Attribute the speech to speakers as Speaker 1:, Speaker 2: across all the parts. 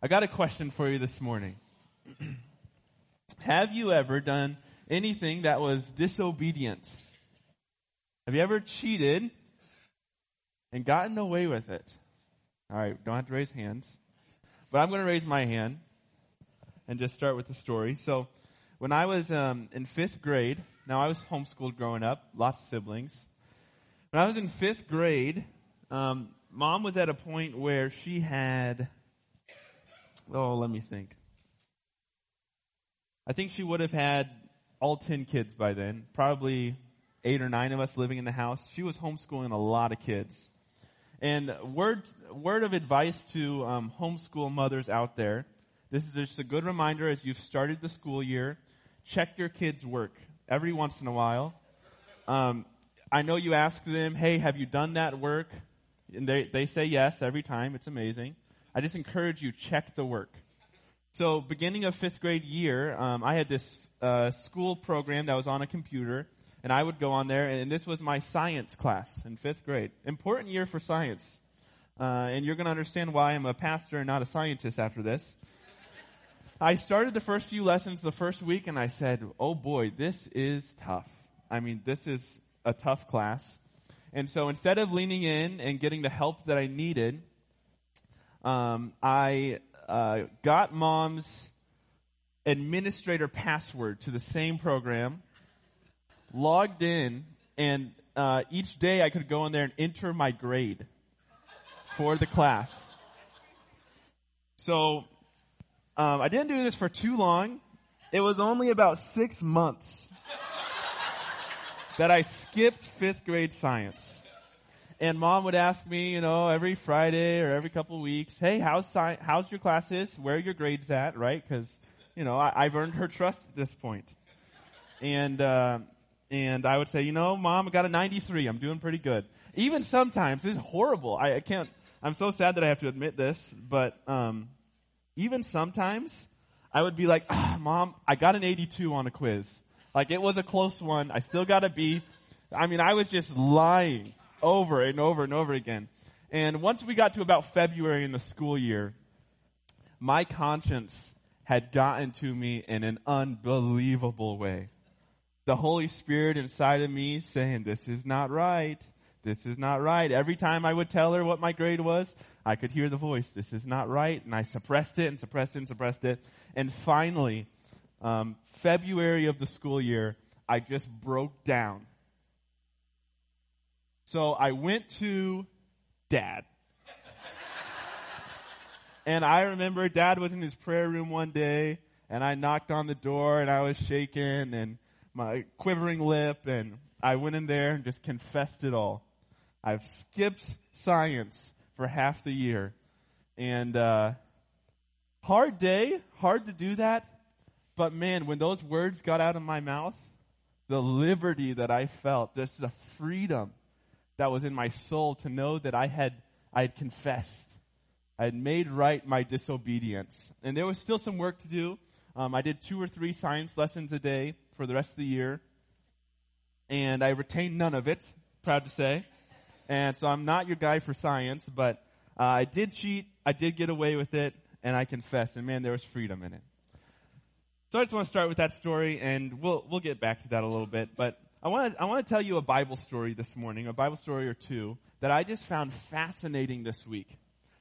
Speaker 1: I got a question for you this morning. Have you ever done anything that was disobedient? Have you ever cheated and gotten away with it? All right, don't have to raise hands. But I'm going to raise my hand and just start with the story. So, when I was um, in fifth grade, now I was homeschooled growing up, lots of siblings. When I was in fifth grade, um, mom was at a point where she had, oh, let me think. I think she would have had all 10 kids by then, probably eight or nine of us living in the house. She was homeschooling a lot of kids. And word, word of advice to um, homeschool mothers out there this is just a good reminder as you've started the school year, check your kids' work every once in a while. Um, I know you ask them, hey, have you done that work? And they, they say yes every time. It's amazing. I just encourage you, check the work. So, beginning of fifth grade year, um, I had this uh, school program that was on a computer, and I would go on there, and this was my science class in fifth grade. Important year for science. Uh, and you're going to understand why I'm a pastor and not a scientist after this. I started the first few lessons the first week and I said, oh boy, this is tough. I mean, this is a tough class. And so instead of leaning in and getting the help that I needed, um, I uh, got mom's administrator password to the same program, logged in, and uh, each day I could go in there and enter my grade for the class. So um, I didn't do this for too long. It was only about six months that I skipped fifth grade science. And mom would ask me, you know, every Friday or every couple of weeks, hey, how's, sci- how's your classes? Where are your grades at, right? Because, you know, I, have earned her trust at this point. And, uh, and I would say, you know, mom, I got a 93. I'm doing pretty good. Even sometimes, this is horrible. I, I can't, I'm so sad that I have to admit this, but, um, even sometimes I would be like, ah, mom, I got an 82 on a quiz. Like it was a close one. I still got a B. I mean, I was just lying over and over and over again. And once we got to about February in the school year, my conscience had gotten to me in an unbelievable way. The Holy Spirit inside of me saying, this is not right. This is not right. Every time I would tell her what my grade was, I could hear the voice, this is not right. And I suppressed it and suppressed it and suppressed it. And finally, um, February of the school year, I just broke down. So I went to dad. and I remember dad was in his prayer room one day and I knocked on the door and I was shaking and my quivering lip and I went in there and just confessed it all. I've skipped science for half the year. And uh, hard day, hard to do that. But man, when those words got out of my mouth, the liberty that I felt, just the freedom that was in my soul to know that I had, I had confessed. I had made right my disobedience. And there was still some work to do. Um, I did two or three science lessons a day for the rest of the year. And I retained none of it, proud to say. And so I'm not your guy for science, but uh, I did cheat. I did get away with it, and I confess. And man, there was freedom in it. So I just want to start with that story, and we'll we'll get back to that a little bit. But I want to I want to tell you a Bible story this morning, a Bible story or two that I just found fascinating this week.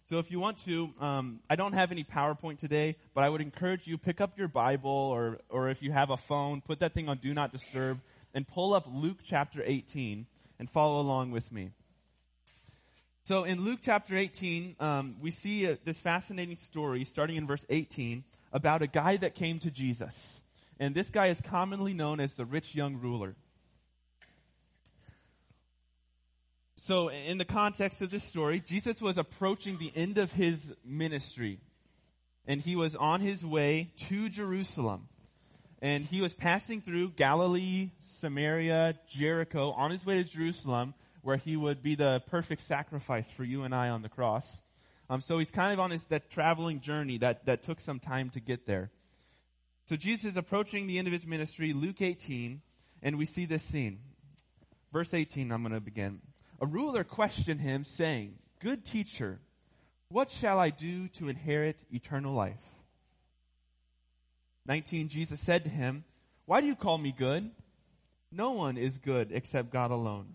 Speaker 1: So if you want to, um, I don't have any PowerPoint today, but I would encourage you pick up your Bible or or if you have a phone, put that thing on Do Not Disturb and pull up Luke chapter 18 and follow along with me. So in Luke chapter 18, um, we see a, this fascinating story starting in verse 18 about a guy that came to Jesus. And this guy is commonly known as the rich young ruler. So in the context of this story, Jesus was approaching the end of his ministry. And he was on his way to Jerusalem. And he was passing through Galilee, Samaria, Jericho, on his way to Jerusalem where he would be the perfect sacrifice for you and I on the cross. Um, so he's kind of on his, that traveling journey that, that took some time to get there. So Jesus is approaching the end of his ministry, Luke 18, and we see this scene. Verse 18, I'm going to begin. A ruler questioned him, saying, Good teacher, What shall I do to inherit eternal life? 19, Jesus said to him, Why do you call me good? No one is good except God alone.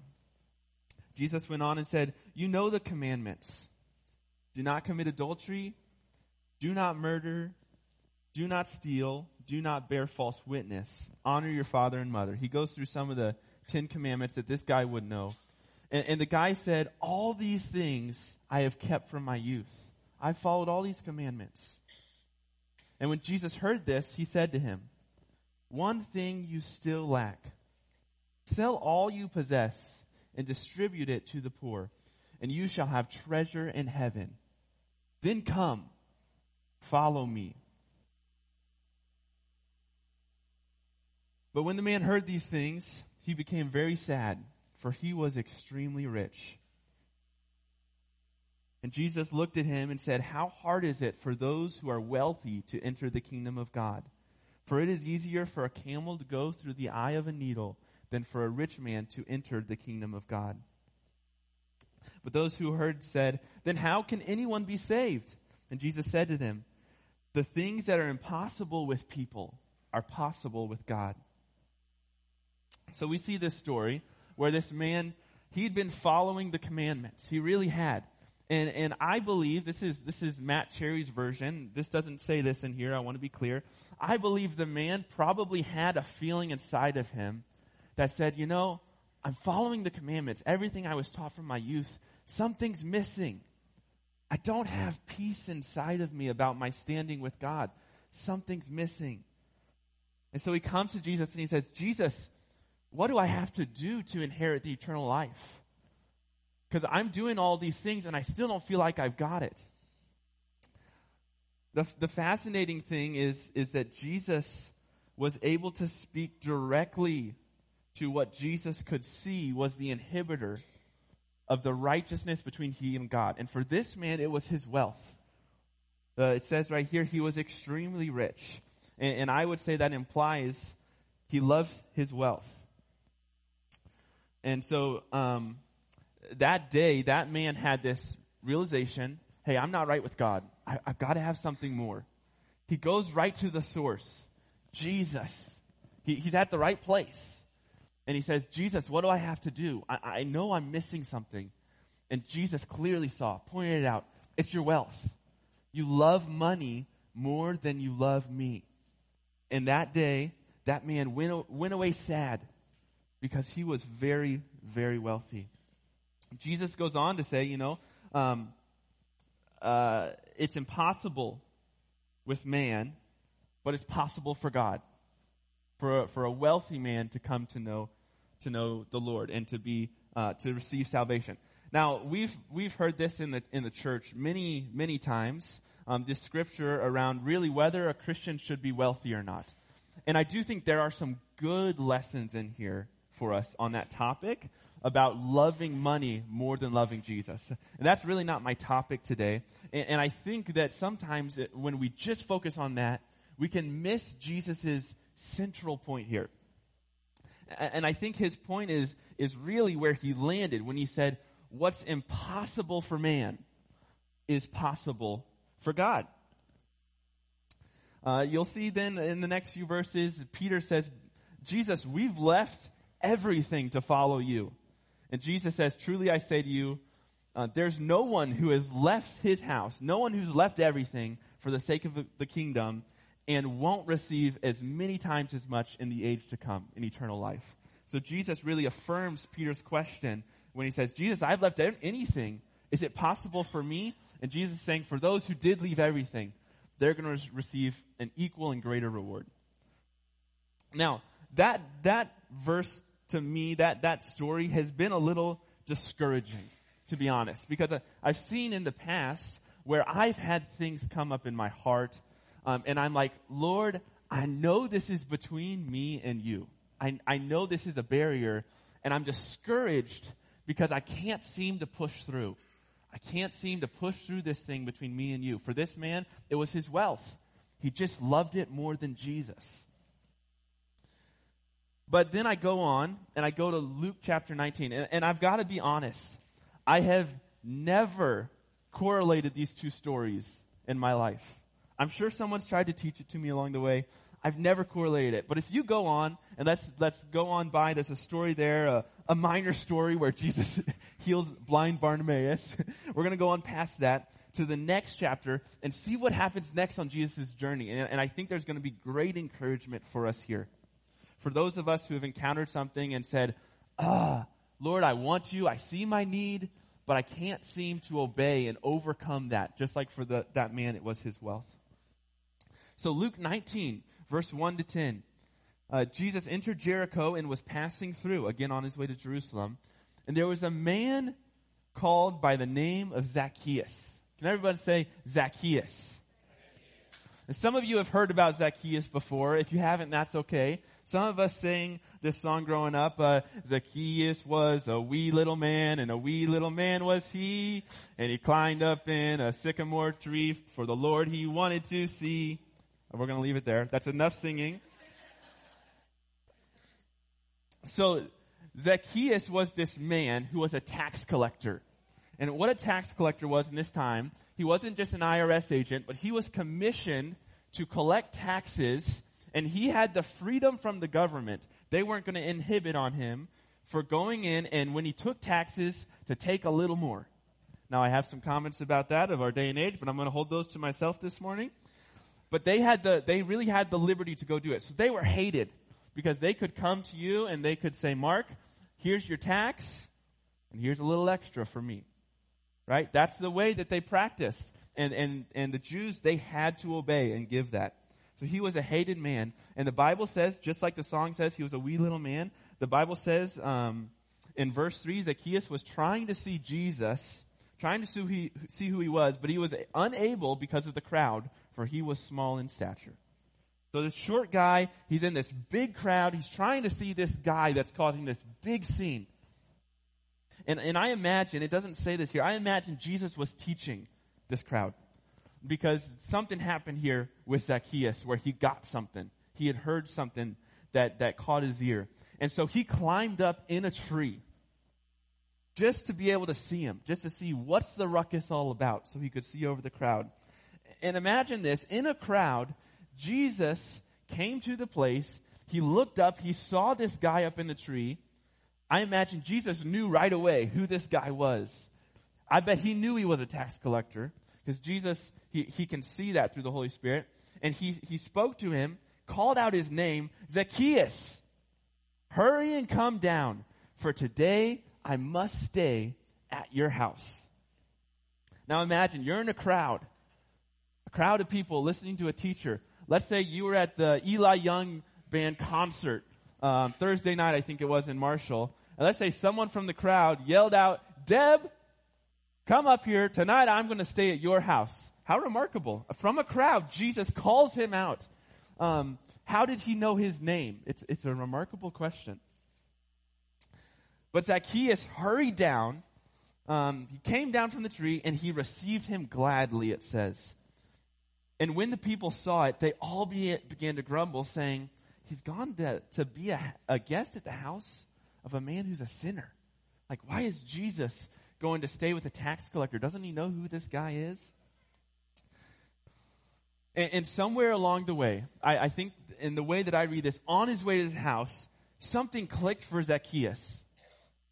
Speaker 1: Jesus went on and said, You know the commandments. Do not commit adultery. Do not murder. Do not steal. Do not bear false witness. Honor your father and mother. He goes through some of the Ten Commandments that this guy would know. And, and the guy said, All these things I have kept from my youth. I followed all these commandments. And when Jesus heard this, he said to him, One thing you still lack. Sell all you possess and distribute it to the poor, and you shall have treasure in heaven. Then come, follow me. But when the man heard these things, he became very sad, for he was extremely rich. And Jesus looked at him and said, How hard is it for those who are wealthy to enter the kingdom of God? For it is easier for a camel to go through the eye of a needle than for a rich man to enter the kingdom of God. But those who heard said, Then how can anyone be saved? And Jesus said to them, The things that are impossible with people are possible with God. So we see this story where this man, he'd been following the commandments. He really had. And, and I believe, this is, this is Matt Cherry's version. This doesn't say this in here. I want to be clear. I believe the man probably had a feeling inside of him that said, you know, I'm following the commandments, everything I was taught from my youth. Something's missing. I don't have peace inside of me about my standing with God. Something's missing. And so he comes to Jesus and he says, Jesus, what do I have to do to inherit the eternal life? Because I'm doing all these things and I still don't feel like I've got it. The, the fascinating thing is, is that Jesus was able to speak directly to what Jesus could see was the inhibitor of the righteousness between he and God. And for this man, it was his wealth. Uh, it says right here, he was extremely rich. And, and I would say that implies he loved his wealth. And so, um, that day, that man had this realization, hey, I'm not right with God. I, I've got to have something more. He goes right to the source. Jesus. He, he's at the right place. And he says, Jesus, what do I have to do? I, I know I'm missing something. And Jesus clearly saw, pointed it out. It's your wealth. You love money more than you love me. And that day, that man went, went away sad because he was very, very wealthy. Jesus goes on to say, you know, um, uh, it's impossible with man, but it's possible for God for a, for a wealthy man to come to know to know the Lord and to be uh, to receive salvation. Now we've we've heard this in the in the church many many times. Um, this scripture around really whether a Christian should be wealthy or not, and I do think there are some good lessons in here for us on that topic about loving money more than loving Jesus. And that's really not my topic today. And, and I think that sometimes it, when we just focus on that, we can miss Jesus's central point here. And I think his point is, is really where he landed when he said, what's impossible for man is possible for God. Uh, you'll see then in the next few verses, Peter says, Jesus, we've left everything to follow you. And Jesus says, truly I say to you, uh, there's no one who has left his house, no one who's left everything for the sake of the kingdom and won't receive as many times as much in the age to come in eternal life. So Jesus really affirms Peter's question when he says, Jesus, I've left anything. Is it possible for me? And Jesus is saying, for those who did leave everything, they're going to receive an equal and greater reward. Now, that, that verse to me, that, that story has been a little discouraging, to be honest, because I, I've seen in the past where I've had things come up in my heart um, and I'm like, Lord, I know this is between me and you. I, I know this is a barrier, and I'm discouraged because I can't seem to push through. I can't seem to push through this thing between me and you. For this man, it was his wealth. He just loved it more than Jesus. But then I go on and I go to Luke chapter 19, and, and I've got to be honest. I have never correlated these two stories in my life. I'm sure someone's tried to teach it to me along the way. I've never correlated it. But if you go on, and let's, let's go on by, there's a story there, a, a minor story where Jesus heals blind Bartimaeus. We're gonna go on past that to the next chapter and see what happens next on Jesus' journey. And, and I think there's gonna be great encouragement for us here. For those of us who have encountered something and said, ah, Lord, I want you, I see my need, but I can't seem to obey and overcome that, just like for the, that man, it was his wealth. So Luke 19, verse 1 to 10. Uh, Jesus entered Jericho and was passing through, again on his way to Jerusalem. And there was a man called by the name of Zacchaeus. Can everyone say Zacchaeus? And some of you have heard about Zacchaeus before. If you haven't, that's okay. Some of us sang this song growing up. Uh, Zacchaeus was a wee little man, and a wee little man was he. And he climbed up in a sycamore tree for the Lord he wanted to see. We're going to leave it there. That's enough singing. So, Zacchaeus was this man who was a tax collector. And what a tax collector was in this time, he wasn't just an IRS agent, but he was commissioned to collect taxes, and he had the freedom from the government. They weren't going to inhibit on him for going in and when he took taxes to take a little more. Now I have some comments about that of our day and age, but I'm going to hold those to myself this morning. But they had the, they really had the liberty to go do it. So they were hated because they could come to you and they could say, Mark, here's your tax and here's a little extra for me. Right? That's the way that they practiced. And, and, and the Jews, they had to obey and give that. So he was a hated man. And the Bible says, just like the song says, he was a wee little man. The Bible says, um, in verse 3, Zacchaeus was trying to see Jesus, trying to see who, he, see who he was, but he was unable because of the crowd, for he was small in stature. So this short guy, he's in this big crowd. He's trying to see this guy that's causing this big scene. And, and I imagine, it doesn't say this here, I imagine Jesus was teaching this crowd. Because something happened here with Zacchaeus where he got something. He had heard something that, that caught his ear. And so he climbed up in a tree just to be able to see him, just to see what's the ruckus all about so he could see over the crowd. And imagine this, in a crowd, Jesus came to the place, he looked up, he saw this guy up in the tree. I imagine Jesus knew right away who this guy was. I bet he knew he was a tax collector because Jesus, he, he can see that through the Holy Spirit. And he, he spoke to him, called out his name, Zacchaeus, hurry and come down, for today I must stay at your house. Now imagine you're in a crowd a crowd of people listening to a teacher. Let's say you were at the Eli Young band concert um, Thursday night, I think it was in Marshall. And let's say someone from the crowd yelled out, Deb, come up here. Tonight I'm going to stay at your house. How remarkable. From a crowd, Jesus calls him out. Um, how did he know his name? It's, it's a remarkable question. But Zacchaeus hurried down. Um, he came down from the tree and he received him gladly, it says. And when the people saw it, they all be, began to grumble, saying, He's gone to, to be a, a guest at the house of a man who's a sinner. Like, why is Jesus going to stay with a tax collector? Doesn't he know who this guy is? And, and somewhere along the way, I, I, think in the way that I read this, on his way to his house, something clicked for Zacchaeus.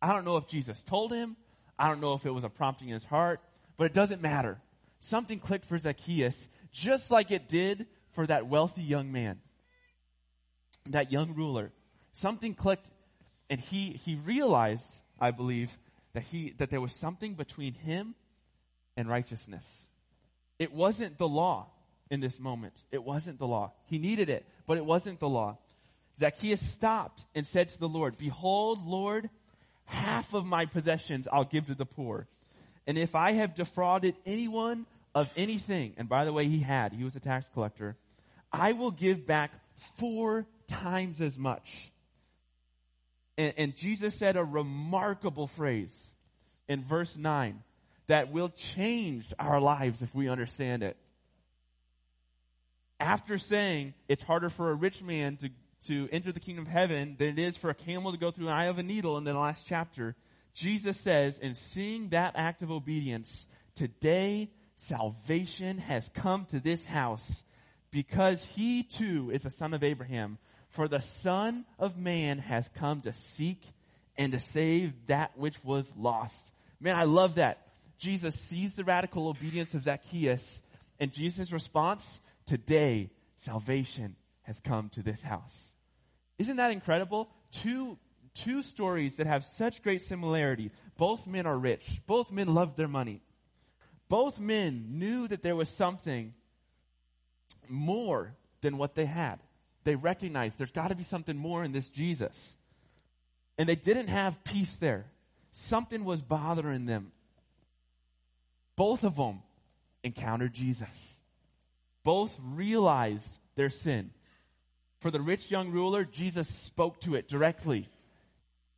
Speaker 1: I don't know if Jesus told him. I don't know if it was a prompting in his heart, but it doesn't matter. Something clicked for Zacchaeus just like it did for that wealthy young man, that young ruler. Something clicked and he, he realized, I believe, that he, that there was something between him and righteousness. It wasn't the law in this moment. It wasn't the law. He needed it, but it wasn't the law. Zacchaeus stopped and said to the Lord, Behold, Lord, half of my possessions I'll give to the poor. And if I have defrauded anyone of anything, and by the way, he had, he was a tax collector, I will give back four times as much. And, and Jesus said a remarkable phrase in verse 9 that will change our lives if we understand it. After saying it's harder for a rich man to, to enter the kingdom of heaven than it is for a camel to go through an eye of a needle in the last chapter, Jesus says, in seeing that act of obedience, today salvation has come to this house because he too is a son of Abraham. For the son of man has come to seek and to save that which was lost. Man, I love that. Jesus sees the radical obedience of Zacchaeus and Jesus' response, today salvation has come to this house. Isn't that incredible? Two, two stories that have such great similarity. Both men are rich. Both men loved their money. Both men knew that there was something more than what they had. They recognized there's got to be something more in this Jesus. And they didn't have peace there. Something was bothering them. Both of them encountered Jesus. Both realized their sin. For the rich young ruler, Jesus spoke to it directly.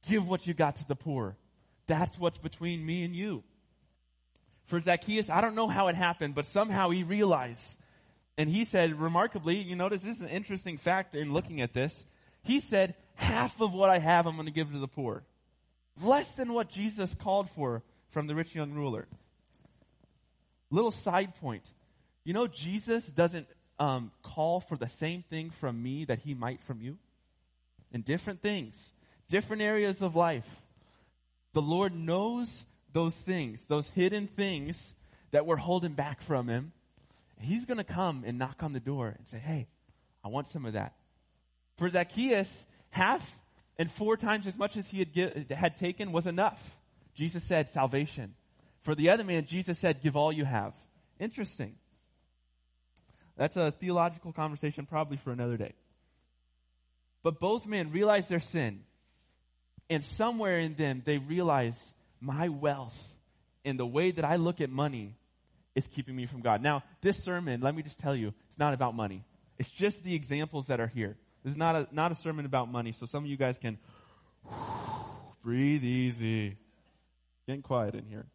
Speaker 1: Give what you got to the poor. That's what's between me and you. For Zacchaeus, I don't know how it happened, but somehow he realized. And he said, remarkably, you notice this is an interesting fact in looking at this. He said, half of what I have I'm going to give to the poor. Less than what Jesus called for from the rich young ruler. Little side point. You know, Jesus doesn't um, call for the same thing from me that he might from you. In different things, different areas of life. The Lord knows those things, those hidden things that we're holding back from him. He's going to come and knock on the door and say, Hey, I want some of that. For Zacchaeus, half and four times as much as he had, had taken was enough. Jesus said, Salvation. For the other man, Jesus said, Give all you have. Interesting. That's a theological conversation probably for another day. But both men realized their sin. And somewhere in them, they realized my wealth and the way that I look at money is keeping me from God. Now, this sermon, let me just tell you, it's not about money. It's just the examples that are here. This is not a, not a sermon about money, so some of you guys can breathe easy. Getting quiet in here.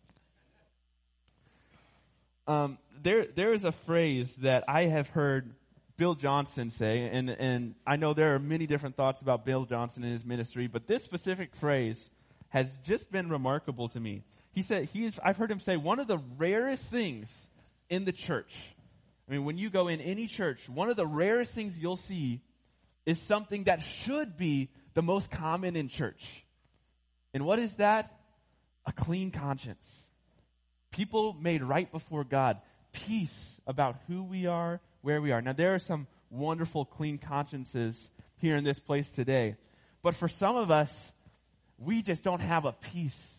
Speaker 1: Um, there, there is a phrase that I have heard Bill Johnson say, and, and I know there are many different thoughts about Bill Johnson and his ministry, but this specific phrase has just been remarkable to me. He said, he's, I've heard him say, one of the rarest things in the church, I mean, when you go in any church, one of the rarest things you'll see is something that should be the most common in church. And what is that? A clean conscience. People made right before God. Peace about who we are, where we are. Now, there are some wonderful, clean consciences here in this place today. But for some of us, we just don't have a peace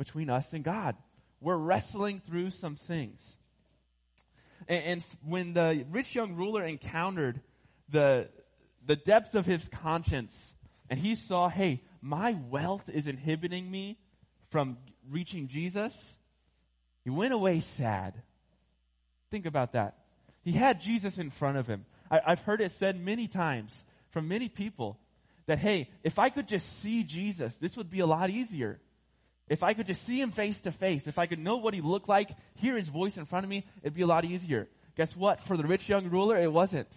Speaker 1: between us and God. We're wrestling through some things. And, and when the rich young ruler encountered the, the depths of his conscience and he saw, hey, my wealth is inhibiting me from reaching Jesus, he went away sad. Think about that. He had Jesus in front of him. I, I've heard it said many times from many people that, hey, if I could just see Jesus, this would be a lot easier. If I could just see him face to face, if I could know what he looked like, hear his voice in front of me, it'd be a lot easier. Guess what? For the rich young ruler, it wasn't.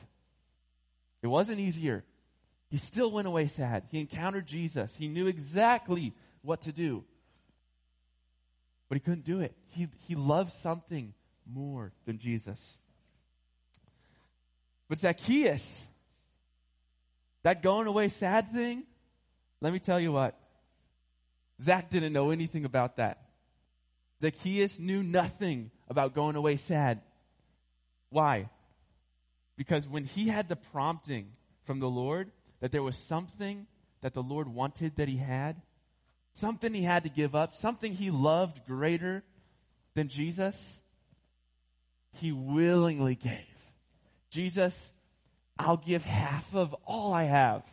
Speaker 1: It wasn't easier. He still went away sad. He encountered Jesus. He knew exactly what to do. But he couldn't do it. He, he loved something more than Jesus. But Zacchaeus, that going away sad thing, let me tell you what. Zach didn't know anything about that. Zacchaeus knew nothing about going away sad. Why? Because when he had the prompting from the Lord that there was something that the Lord wanted that he had, something he had to give up, something he loved greater than Jesus, he willingly gave. Jesus, I'll give half of all I have.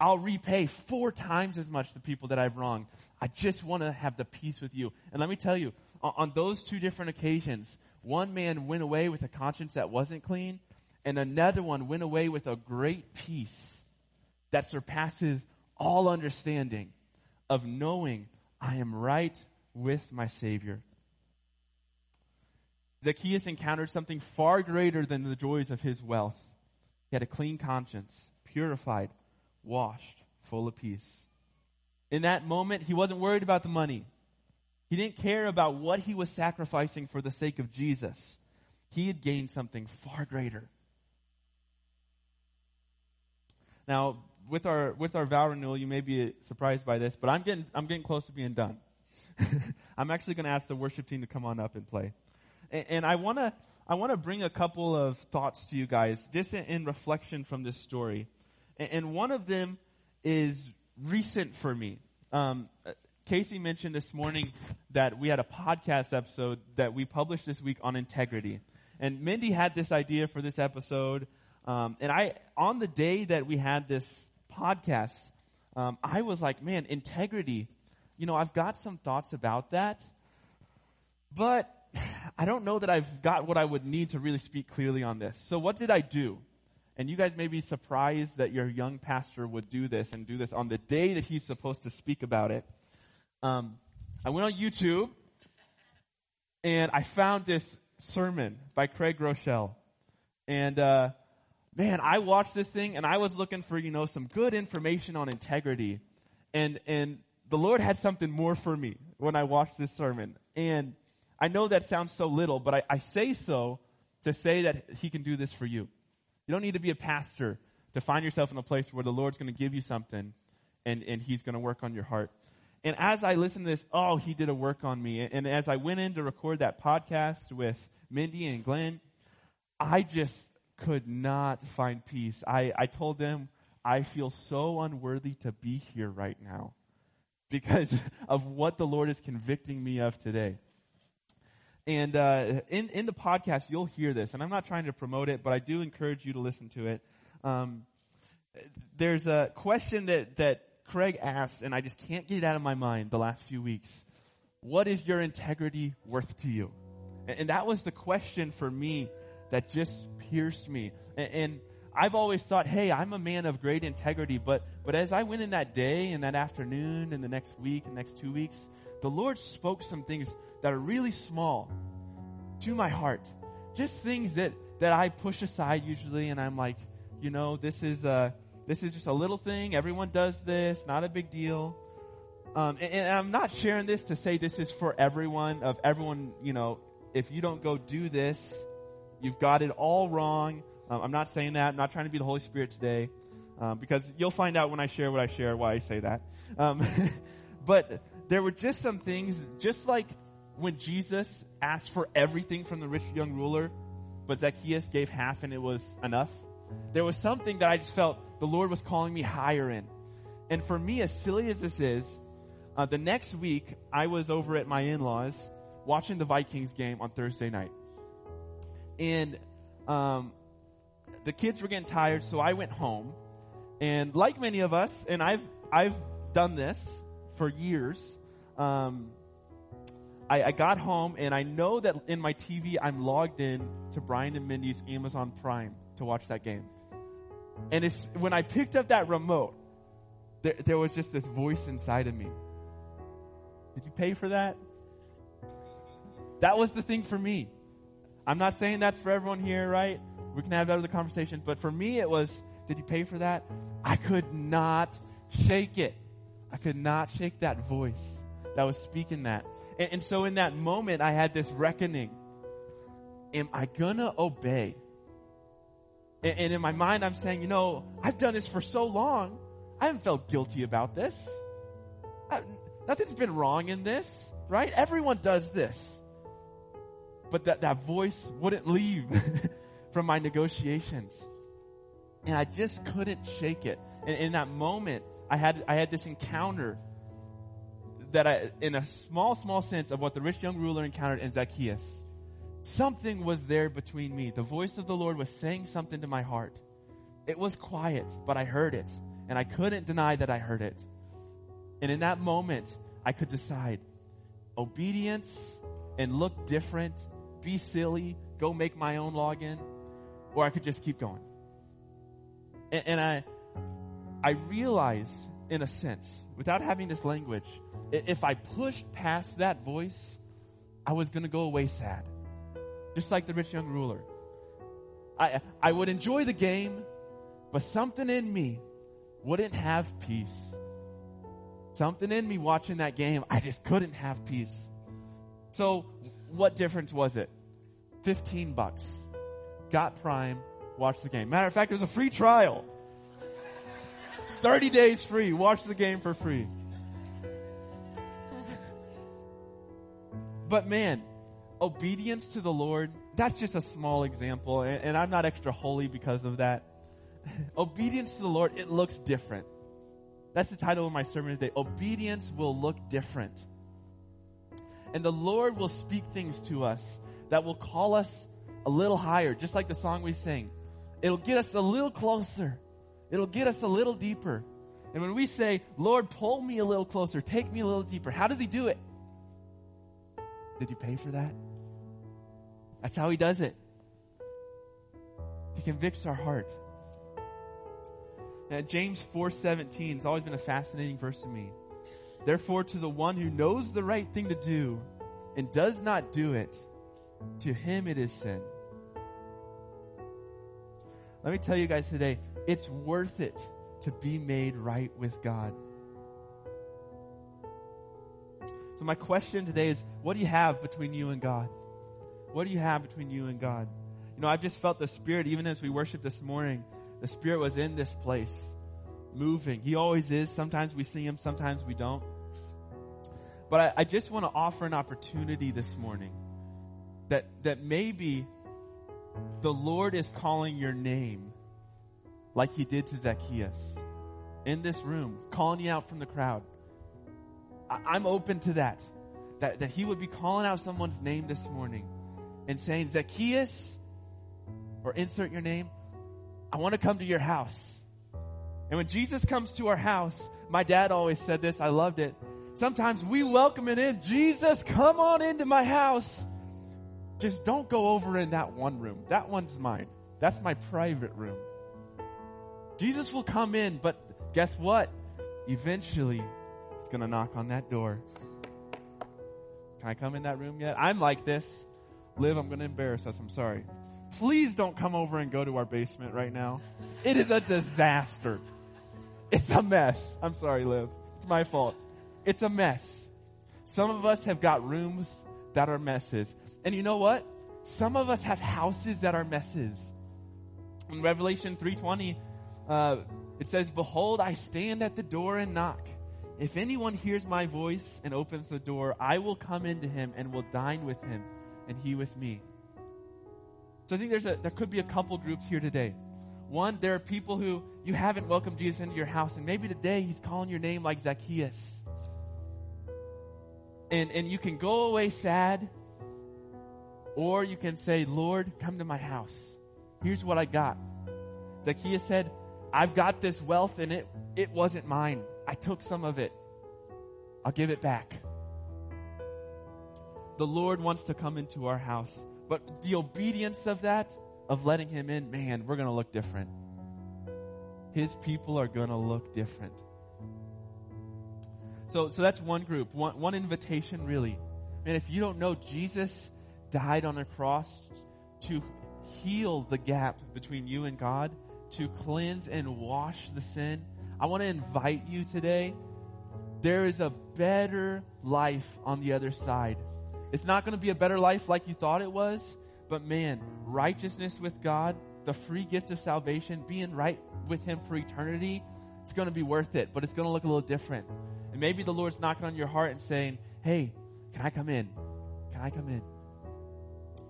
Speaker 1: I'll repay four times as much the people that I've wronged. I just want to have the peace with you. And let me tell you, on, those two different occasions, one man went away with a conscience that wasn't clean, and another one went away with a great peace that surpasses all understanding of knowing I am right with my Savior. Zacchaeus encountered something far greater than the joys of his wealth. He had a clean conscience, purified, washed, full of peace. In that moment, he wasn't worried about the money. He didn't care about what he was sacrificing for the sake of Jesus. He had gained something far greater. Now, with our with our vow renewal, you may be surprised by this, but I'm getting I'm getting close to being done. I'm actually going to ask the worship team to come on up and play, and, and I want to I want to bring a couple of thoughts to you guys, just in, in reflection from this story, and, one of them is recent for me. Um, Casey mentioned this morning that we had a podcast episode that we published this week on integrity, and Mindy had this idea for this episode. Um, and I, on the day that we had this podcast, um, I was like, man, integrity. You know, I've got some thoughts about that, but I don't know that I've got what I would need to really speak clearly on this. So what did I do? And you guys may be surprised that your young pastor would do this and do this on the day that he's supposed to speak about it. Um, I went on YouTube and I found this sermon by Craig Groeschel. And uh, man, I watched this thing and I was looking for, you know, some good information on integrity. And, and the Lord had something more for me when I watched this sermon. And I know that sounds so little, but I, I say so to say that He can do this for you. You don't need to be a pastor to find yourself in a place where the Lord's going to give you something and, and He's going to work on your heart. And as I listened to this, oh, He did a work on me. And as I went in to record that podcast with Mindy and Glenn, I just could not find peace. I, I told them, I feel so unworthy to be here right now because of what the Lord is convicting me of today. And uh, in, in the podcast, you'll hear this, and I'm not trying to promote it, but I do encourage you to listen to it. Um, there's a question that, that Craig asked, and I just can't get it out of my mind the last few weeks. What is your integrity worth to you? And, and that was the question for me that just pierced me. And, and I've always thought, hey, I'm a man of great integrity, but, but as I went in that day and that afternoon and the next week and next two weeks, the Lord spoke some things that are really small to my heart. Just things that, that I push aside usually and I'm like, you know, this is, uh, this is just a little thing. Everyone does this. Not a big deal. Um, and, and I'm not sharing this to say this is for everyone of everyone, you know, if you don't go do this, You've got it all wrong. Um, I'm not saying that. I'm not trying to be the Holy Spirit today. Um, because you'll find out when I share what I share why I say that. Um, but there were just some things, just like when Jesus asked for everything from the rich young ruler, but Zacchaeus gave half and it was enough. There was something that I just felt the Lord was calling me higher in. And for me, as silly as this is, uh, the next week I was over at my in-laws watching the Vikings game on Thursday night. And um, the kids were getting tired, so I went home. And like many of us, and I've I've done this for years. Um, I, I got home and I know that in my TV I'm logged in to Brian and Mindy's Amazon Prime to watch that game. And it's when I picked up that remote, there, there was just this voice inside of me. Did you pay for that? That was the thing for me. I'm not saying that's for everyone here, right? We can have that other conversation. But for me, it was, did you pay for that? I could not shake it. I could not shake that voice that was speaking that. And, and so in that moment, I had this reckoning. Am I gonna obey? And, and in my mind, I'm saying, you know, I've done this for so long. I haven't felt guilty about this. I, nothing's been wrong in this, right? Everyone does this but that, that voice wouldn't leave from my negotiations. And I just couldn't shake it. And in that moment, I had, I had this encounter that I, in a small, small sense of what the rich young ruler encountered in Zacchaeus. Something was there between me. The voice of the Lord was saying something to my heart. It was quiet, but I heard it. And I couldn't deny that I heard it. And in that moment, I could decide obedience and look different be silly, go make my own login, or I could just keep going. And, and I, I realize, in a sense, without having this language, if I pushed past that voice, I was going to go away sad. Just like the rich young ruler. I, I would enjoy the game, but something in me wouldn't have peace. Something in me watching that game, I just couldn't have peace. So, what difference was it? 15 bucks. Got Prime, watched the game. Matter of fact, there's a free trial. 30 days free. Watch the game for free. But man, obedience to the Lord, that's just a small example, and, and I'm not extra holy because of that. obedience to the Lord, it looks different. That's the title of my sermon today. Obedience will look different. And the Lord will speak things to us that will call us a little higher, just like the song we sing. It'll get us a little closer. It'll get us a little deeper. And when we say, Lord, pull me a little closer, take me a little deeper, how does He do it? Did you pay for that? That's how He does it. He convicts our heart. Now, James 4:17 has always been a fascinating verse to me. Therefore, to the one who knows the right thing to do and does not do it, to him it is sin. Let me tell you guys today, it's worth it to be made right with God. So my question today is, what do you have between you and God? What do you have between you and God? You know, I've just felt the Spirit, even as we worship this morning, the Spirit was in this place, moving. He always is. Sometimes we see Him, sometimes we don't. But I, I just want to offer an opportunity this morning that, that maybe the Lord is calling your name like He did to Zacchaeus in this room, calling you out from the crowd. I, I'm open to that. That, that He would be calling out someone's name this morning and saying, Zacchaeus, or insert your name, I want to come to your house. And when Jesus comes to our house, my dad always said this, I loved it. Sometimes we welcome it in. Jesus, come on into my house. Just don't go over in that one room. That one's mine. That's my private room. Jesus will come in, but guess what? Eventually, going to knock on that door. Can I come in that room yet? I'm like this. Liv, I'm going to embarrass us. I'm sorry. Please don't come over and go to our basement right now. It is a disaster. It's a mess. I'm sorry, Liv. It's my fault. It's a mess. Some of us have got rooms that are messes. And you know what? Some of us have houses that are messes. In Revelation 3.20, uh, it says, Behold, I stand at the door and knock. If anyone hears my voice and opens the door, I will come into him and will dine with him and he with me. So I think there's a, there could be a couple groups here today. One, there are people who you haven't welcomed Jesus into your house, and maybe today he's calling your name like Zacchaeus. And, and you can go away sad, or you can say, Lord, come to my house. Here's what I got. Zacchaeus said, I've got this wealth and it, it wasn't mine. I took some of it. I'll give it back. The Lord wants to come into our house. But the obedience of that, of letting him in, man, we're to look different. His people are to look different. So, so that's one group, one, one invitation really. And if you don't know, Jesus died on a cross to heal the gap between you and God, to cleanse and wash the sin. I want to invite you today. There is a better life on the other side. It's not going to be a better life like you thought it was, but man, righteousness with God, the free gift of salvation, being right with Him for eternity, it's going to be worth it, but it's going to look a little different. And maybe the Lord's knocking on your heart and saying, Hey, can I come in? Can I come in?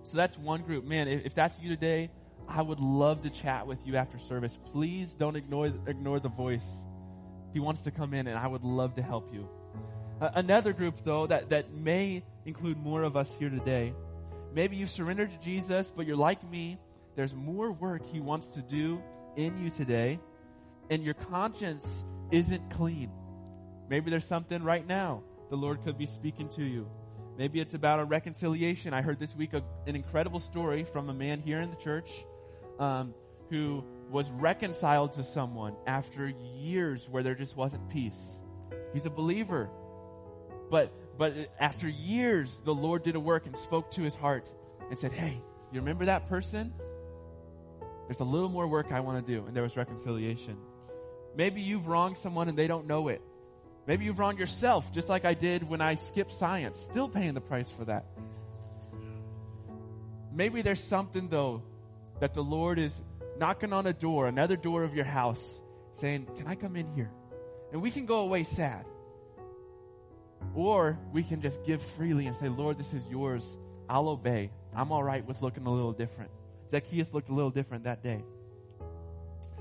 Speaker 1: So that's one group. Man, if, if that's you today, I would love to chat with you after service. Please don't ignore, ignore the voice. He wants to come in, and I would love to help you. Uh, another group, though, that, that may include more of us here today. Maybe you've surrendered to Jesus, but you're like me. There's more work He wants to do in you today, and your conscience isn't clean. Maybe there's something right now the Lord could be speaking to you. Maybe it's about a reconciliation. I heard this week a, an incredible story from a man here in the church um, who was reconciled to someone after years where there just wasn't peace. He's a believer. But, but after years, the Lord did a work and spoke to his heart and said, Hey, you remember that person? There's a little more work I want to do. And there was reconciliation. Maybe you've wronged someone and they don't know it. Maybe you've wronged yourself, just like I did when I skipped science. Still paying the price for that. Maybe there's something though that the Lord is knocking on a door, another door of your house, saying, Can I come in here? And we can go away sad. Or we can just give freely and say, Lord, this is yours. I'll obey. I'm all right with looking a little different. Zacchaeus looked a little different that day.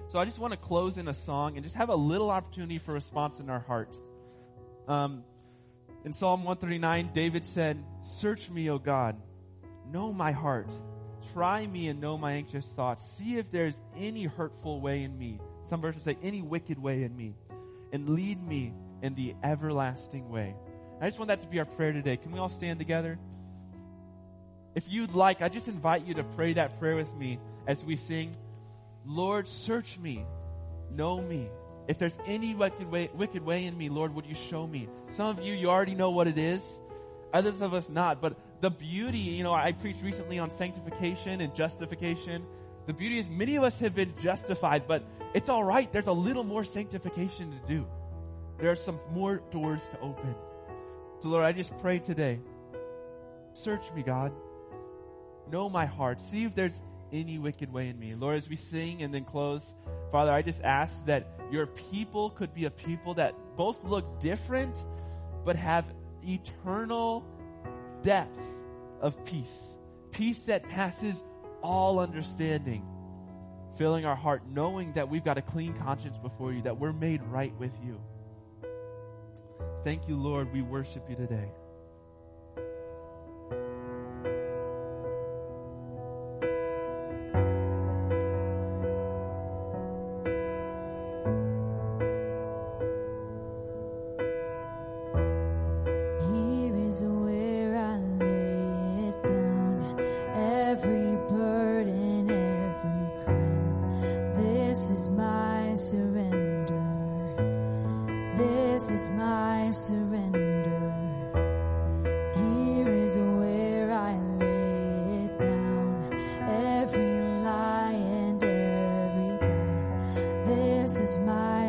Speaker 1: So I just want to close in a song and just have a little opportunity for response in our heart. Um, in Psalm 139, David said, Search me, O God. Know my heart. Try me and know my anxious thoughts. See if there's any hurtful way in me. Some versions say, any wicked way in me. And lead me in the everlasting way. I just want that to be our prayer today. Can we all stand together? If you'd like, I just invite you to pray that prayer with me as we sing, Lord, search me, know me, if there's any wicked way, wicked way in me, Lord, would you show me? Some of you, you already know what it is. Others of us not. But the beauty, you know, I preached recently on sanctification and justification. The beauty is many of us have been justified, but it's all right. There's a little more sanctification to do. There are some more doors to open. So Lord, I just pray today. Search me, God. Know my heart. See if there's any wicked way in me. Lord, as we sing and then close, Father, I just ask that your people could be a people that both look different, but have eternal depth of peace. Peace that passes all understanding. Filling our heart, knowing that we've got a clean conscience before you, that we're made right with you. Thank you, Lord. We worship you today.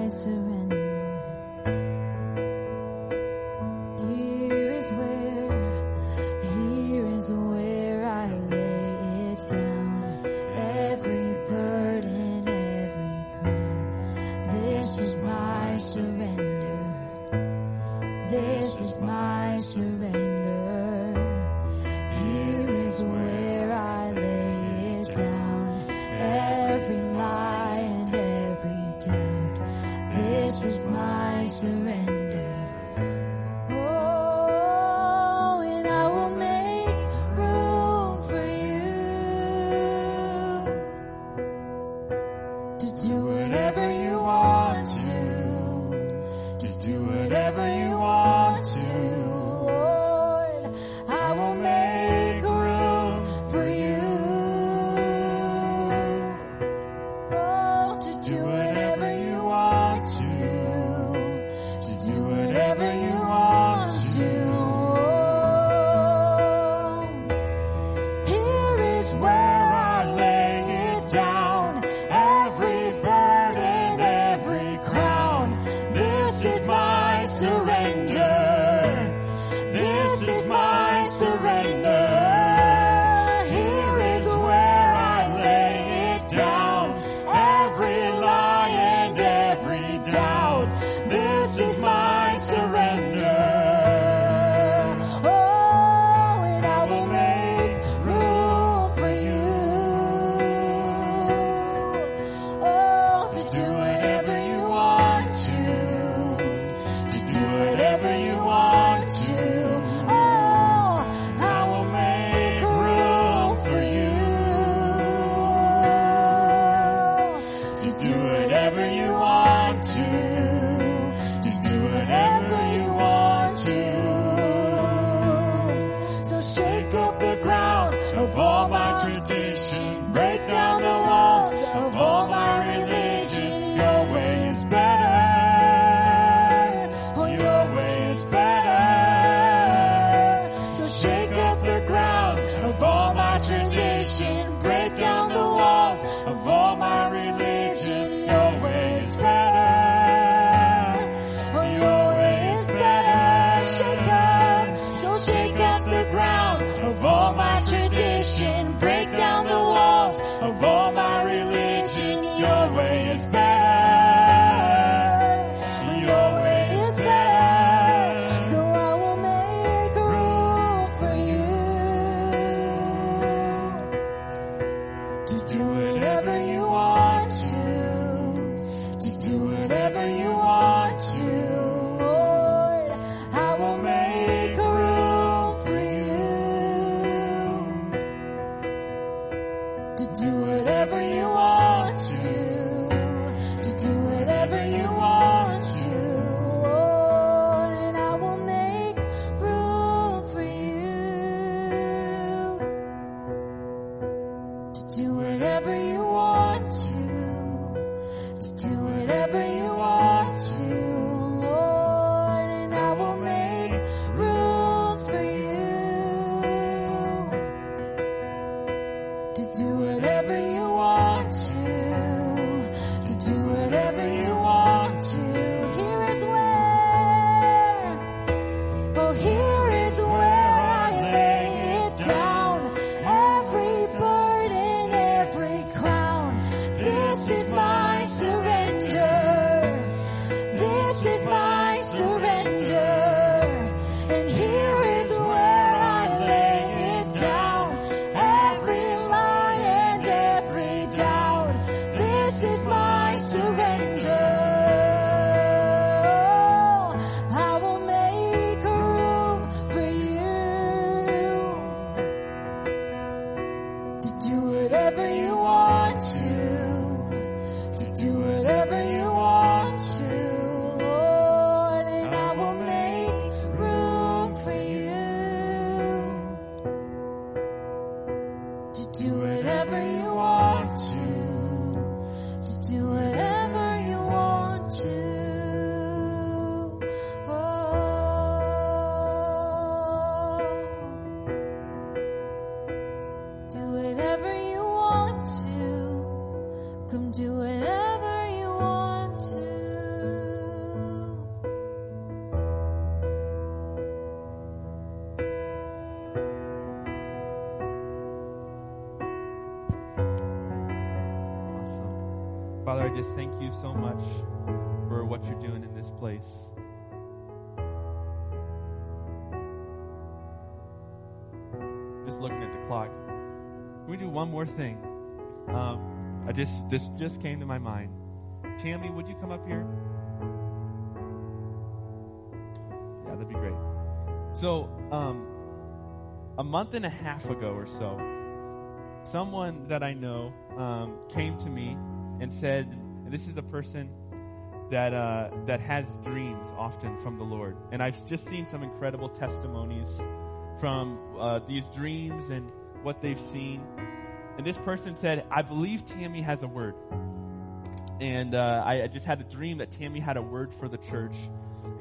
Speaker 2: Of better.
Speaker 1: So much for what you're doing in this place. Just looking at the clock. Can we do one more thing? Um, I just this just came to my mind. Tammy, would you come up here? Yeah, that'd be great. So, um, a month and a half ago or so, someone that I know um, came to me and said, and this is a person that uh, that has dreams often from the Lord. And I've just seen some incredible testimonies from uh, these dreams and what they've seen. And this person said, "I believe Tammy has a word." And uh, I, I just had a dream that Tammy had a word for the church.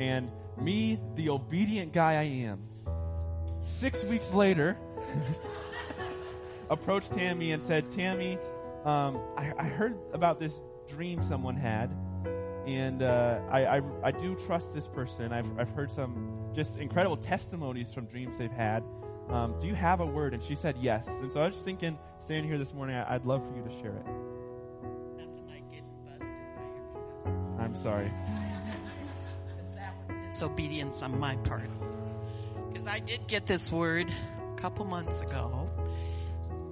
Speaker 1: And me, the obedient guy I am, six weeks later, approached Tammy and said, "Tammy, um, I, I heard about this dream someone had. And uh, I, I, I, do trust this person. I've, I've heard some just incredible testimonies from dreams they've had. Um, do you have a word? And she said yes. And so I was just thinking, standing here this morning, I, would love for you to share it. I'm sorry.
Speaker 3: disobedience on my part. Because I did get this word a couple months ago,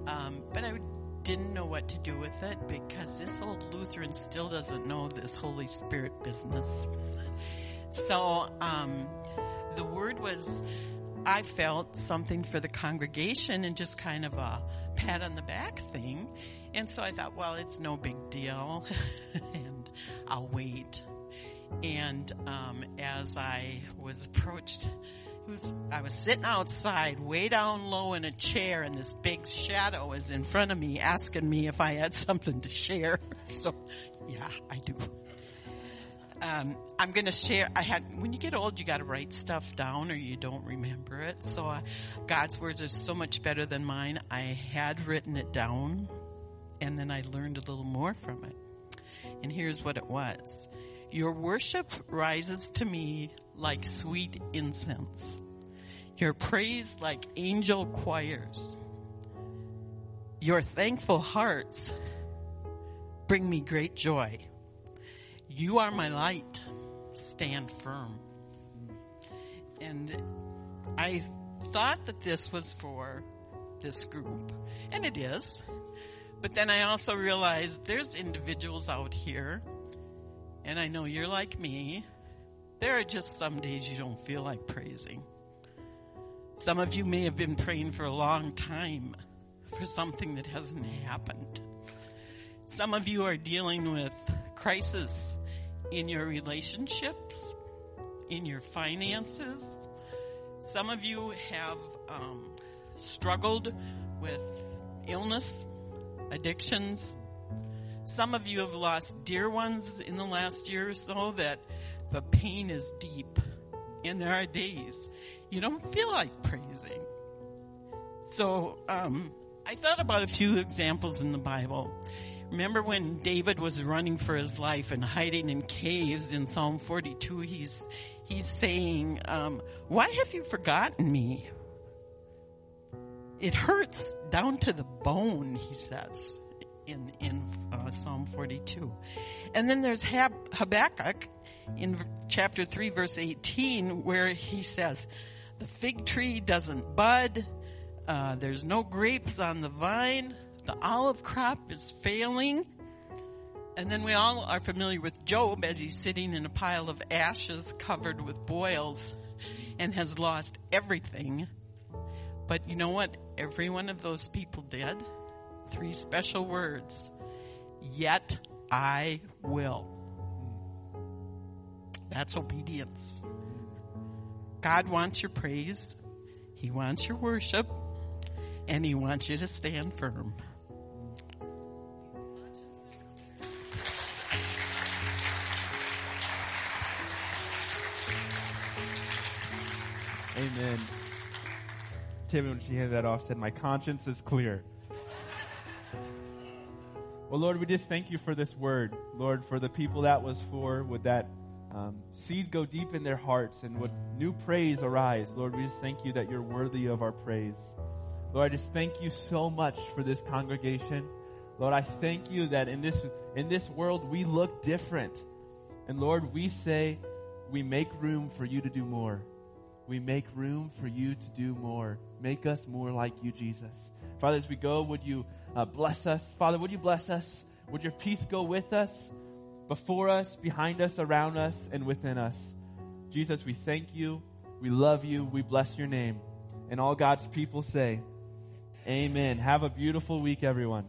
Speaker 3: um, but I didn't know what to do with it because this old Lutheran still doesn't know this Holy Spirit business. So, um, the word was, I felt something for the congregation and just kind of a pat on the back thing. And so I thought, well, it's no big deal and I'll wait. And, um, as I was approached was, I was sitting outside way down low in a chair and this big shadow is in front of me asking me if I had something to share. So yeah, I do. Um, I'm going to share. I had when you get old, you got to write stuff down, or you don't remember it. So uh, God's words are so much better than mine. I had written it down, and then I learned a little more from it. And here's what it was: Your worship rises to me like sweet incense, your praise like angel choirs. Your thankful hearts bring me great joy. You are my light. Stand firm. And I thought that this was for this group, and it is. But then I also realized there's individuals out here, and I know you're like me, there are just some days you don't feel like praising. Some of you may have been praying for a long time for something that hasn't happened. Some of you are dealing with crisis in your relationships, in your finances. Some of you have um, struggled with illness, addictions. some of you have lost dear ones in the last year or so that the pain is deep. And there are days you don't feel like praising. So, um, I thought about a few examples in the Bible. Remember when David was running for his life and hiding in caves in Psalm 42? He's, he's saying, um, why have you forgotten me? It hurts down to the bone, he says in, in uh, Psalm 42. And then there's Hab- Habakkuk in chapter 3 verse 18 where he says, the fig tree doesn't bud, uh, there's no grapes on the vine, the olive crop is failing. And then we all are familiar with Job as he's sitting in a pile of ashes covered with boils and has lost everything. But you know what every one of those people did? Three special words. Yet I will. That's obedience. God wants your praise. He wants your worship. And He wants you to stand firm.
Speaker 1: Amen. Timmy, when she handed that off, said, My conscience is clear. well, Lord, we just thank you for this word. Lord, for the people that was for, would that um, seed go deep in their hearts and would new praise arise. Lord, we just thank you that you're worthy of our praise. Lord, I just thank you so much for this congregation. Lord, I thank you that in this, in this world we look different. And Lord, we say we make room for you to do more we make room for you to do more. Make us more like you, Jesus. Father, as we go, would you uh, bless us? Father, would you bless us? Would your peace go with us, before us, behind us, around us, and within us? Jesus, we thank you. We love you. We bless your name. And all God's people say, Amen. Have a beautiful week, everyone.